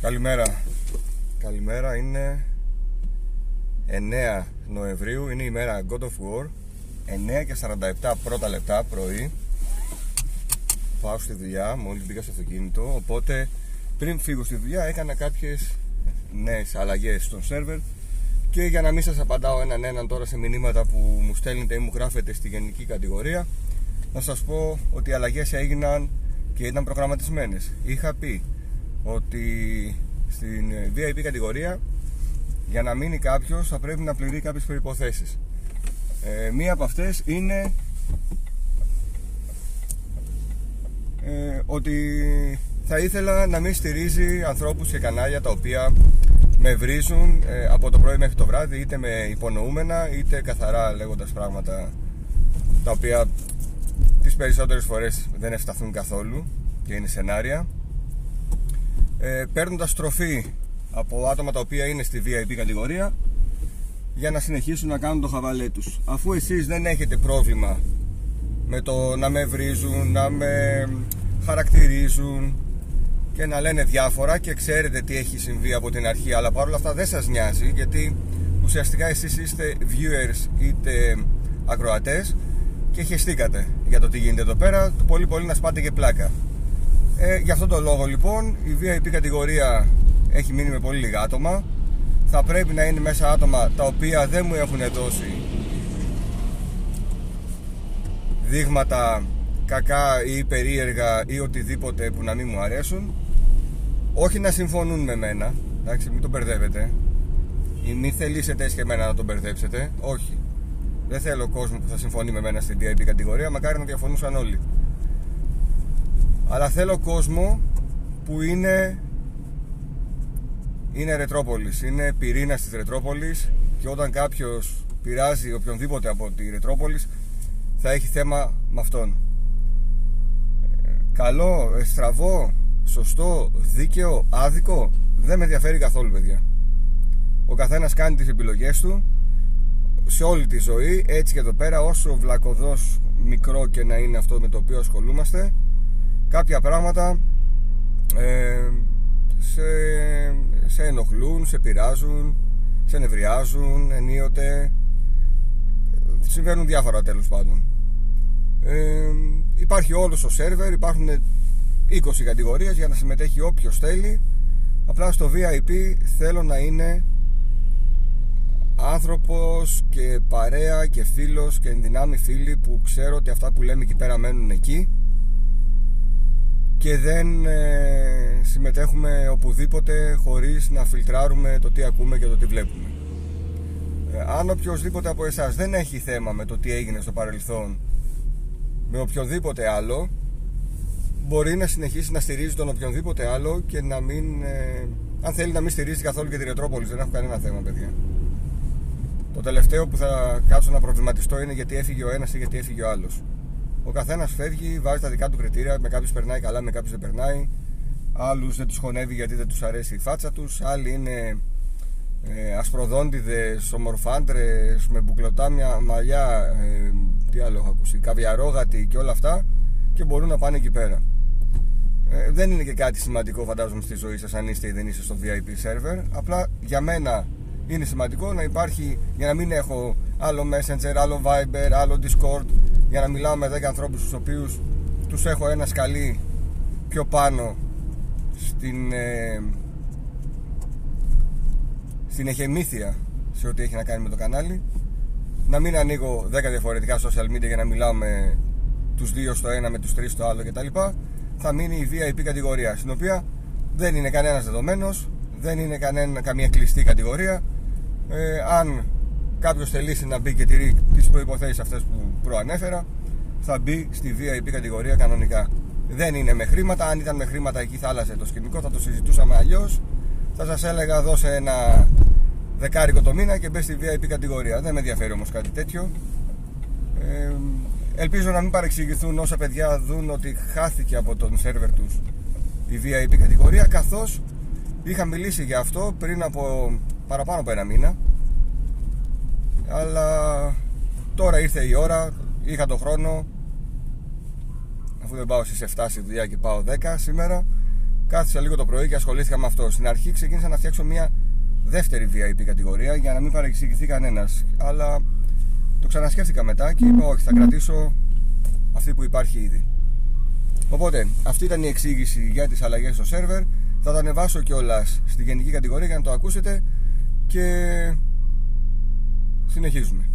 Καλημέρα. Καλημέρα, είναι 9 Νοεμβρίου, είναι η μέρα God of War. 9 και 47 πρώτα λεπτά πρωί. Πάω στη δουλειά, μόλις μπήκα στο αυτοκίνητο Οπότε πριν φύγω στη δουλειά έκανα κάποιες νέες αλλαγές στον σερβερ. Και για να μην σας απαντάω έναν έναν τώρα σε μηνύματα που μου στέλνετε ή μου γράφετε στη γενική κατηγορία Να σας πω ότι οι αλλαγές έγιναν και ήταν προγραμματισμένες. Είχα πει ότι στην VIP κατηγορία για να μείνει κάποιος θα πρέπει να πληρεί κάποιες προϋποθέσεις. Ε, μία από αυτές είναι ε, ότι θα ήθελα να μην στηρίζει ανθρώπους και κανάλια τα οποία με βρίζουν ε, από το πρωί μέχρι το βράδυ είτε με υπονοούμενα είτε καθαρά λέγοντας πράγματα τα οποία τις περισσότερες φορές δεν ευσταθούν καθόλου και είναι σενάρια ε, παίρνοντας τροφή από άτομα τα οποία είναι στη VIP κατηγορία για να συνεχίσουν να κάνουν το χαβαλέ τους. Αφού εσείς δεν έχετε πρόβλημα με το να με βρίζουν, να με χαρακτηρίζουν και να λένε διάφορα και ξέρετε τι έχει συμβεί από την αρχή αλλά παρόλα αυτά δεν σας νοιάζει γιατί ουσιαστικά εσείς είστε viewers είτε ακροατές και χεστήκατε για το τι γίνεται εδώ πέρα. Πολύ πολύ να σπάτε και πλάκα ε, για αυτόν τον λόγο λοιπόν η VIP κατηγορία έχει μείνει με πολύ λίγα άτομα. Θα πρέπει να είναι μέσα άτομα τα οποία δεν μου έχουν δώσει δείγματα κακά ή περίεργα ή οτιδήποτε που να μην μου αρέσουν. Όχι να συμφωνούν με μένα, εντάξει, μην τον μπερδεύετε. Ή μην θελήσετε και εμένα να τον μπερδέψετε. Όχι. Δεν θέλω κόσμο που θα συμφωνεί με μένα στην VIP κατηγορία, μακάρι να διαφωνούσαν όλοι αλλά θέλω κόσμο που είναι είναι Ρετρόπολης, είναι πυρήνας της Ρετρόπολης και όταν κάποιος πειράζει οποιονδήποτε από τη Ρετρόπολης θα έχει θέμα με αυτόν. Καλό, στραβό, σωστό, δίκαιο, άδικο δεν με ενδιαφέρει καθόλου παιδιά. Ο καθένας κάνει τις επιλογές του σε όλη τη ζωή έτσι και εδώ πέρα όσο βλακοδός μικρό και να είναι αυτό με το οποίο ασχολούμαστε κάποια πράγματα ε, σε, σε ενοχλούν, σε πειράζουν, σε νευριάζουν ενίοτε. Συμβαίνουν διάφορα τέλος πάντων. Ε, υπάρχει όλος στο σερβερ υπάρχουν 20 κατηγορίες για να συμμετέχει όποιος θέλει. Απλά στο VIP θέλω να είναι άνθρωπος και παρέα και φίλος και ενδυνάμει φίλοι που ξέρω ότι αυτά που λέμε εκεί πέρα μένουν εκεί και δεν ε, συμμετέχουμε οπουδήποτε χωρίς να φιλτράρουμε το τι ακούμε και το τι βλέπουμε. Ε, αν οποιοδήποτε από εσάς δεν έχει θέμα με το τι έγινε στο παρελθόν με οποιοδήποτε άλλο μπορεί να συνεχίσει να στηρίζει τον οποιονδήποτε άλλο και να μην ε, αν θέλει να μην στηρίζει καθόλου και τη Ρετρόπολη δεν έχω κανένα θέμα παιδιά το τελευταίο που θα κάτσω να προβληματιστώ είναι γιατί έφυγε ο ένας ή γιατί έφυγε ο άλλος ο καθένας φεύγει, βάζει τα δικά του κριτήρια. Με κάποιους περνάει καλά, με κάποιους δεν περνάει. Άλλους δεν τους χωνεύει γιατί δεν τους αρέσει η φάτσα τους. Άλλοι είναι ε, ασπροδόντιδες, ομορφάντρες, με μπουκλωτά μαλλιά. Ε, τι άλλο έχω ακούσει, καβιαρόγατοι και όλα αυτά. Και μπορούν να πάνε εκεί πέρα. Ε, δεν είναι και κάτι σημαντικό, φαντάζομαι, στη ζωή σας αν είστε ή δεν είστε στο VIP server. Απλά για μένα είναι σημαντικό να υπάρχει για να μην έχω άλλο Messenger, άλλο Viber, άλλο Discord για να μιλάω με 10 ανθρώπους τους οποίους τους έχω ένα σκαλί πιο πάνω στην, ε, στην εχεμήθεια σε ό,τι έχει να κάνει με το κανάλι. Να μην ανοίγω 10 διαφορετικά social media για να μιλάω με τους δύο στο ένα, με τους τρεις στο άλλο κτλ. Θα μείνει η VIP κατηγορία στην οποία δεν είναι κανένας δεδομένος δεν είναι κανένα, καμία κλειστή κατηγορία ε, αν κάποιος θελήσει να μπει και τηρεί τις προποθέσει αυτές που προανέφερα, θα μπει στη VIP κατηγορία κανονικά. Δεν είναι με χρήματα. Αν ήταν με χρήματα, εκεί θα άλλαζε το σκηνικό, θα το συζητούσαμε αλλιώς. Θα σας έλεγα δώσε ένα δεκάρικο το μήνα και μπες στη VIP κατηγορία. Δεν με ενδιαφέρει όμως κάτι τέτοιο. Ε, ελπίζω να μην παρεξηγηθούν όσα παιδιά δουν ότι χάθηκε από τον σερβερ τους η VIP κατηγορία καθώς είχα μιλήσει για αυτό πριν από παραπάνω από ένα μήνα αλλά τώρα ήρθε η ώρα είχα το χρόνο αφού δεν πάω στις 7 στη δουλειά και πάω 10 σήμερα Κάθισα λίγο το πρωί και ασχολήθηκα με αυτό. Στην αρχή ξεκίνησα να φτιάξω μια δεύτερη VIP κατηγορία για να μην παρεξηγηθεί κανένας. Αλλά το ξανασκέφτηκα μετά και είπα: Όχι, θα κρατήσω αυτή που υπάρχει ήδη. Οπότε, αυτή ήταν η εξήγηση για τις αλλαγές στο σερβερ. Θα τα ανεβάσω κιόλας στη γενική κατηγορία για να το ακούσετε και συνεχίζουμε.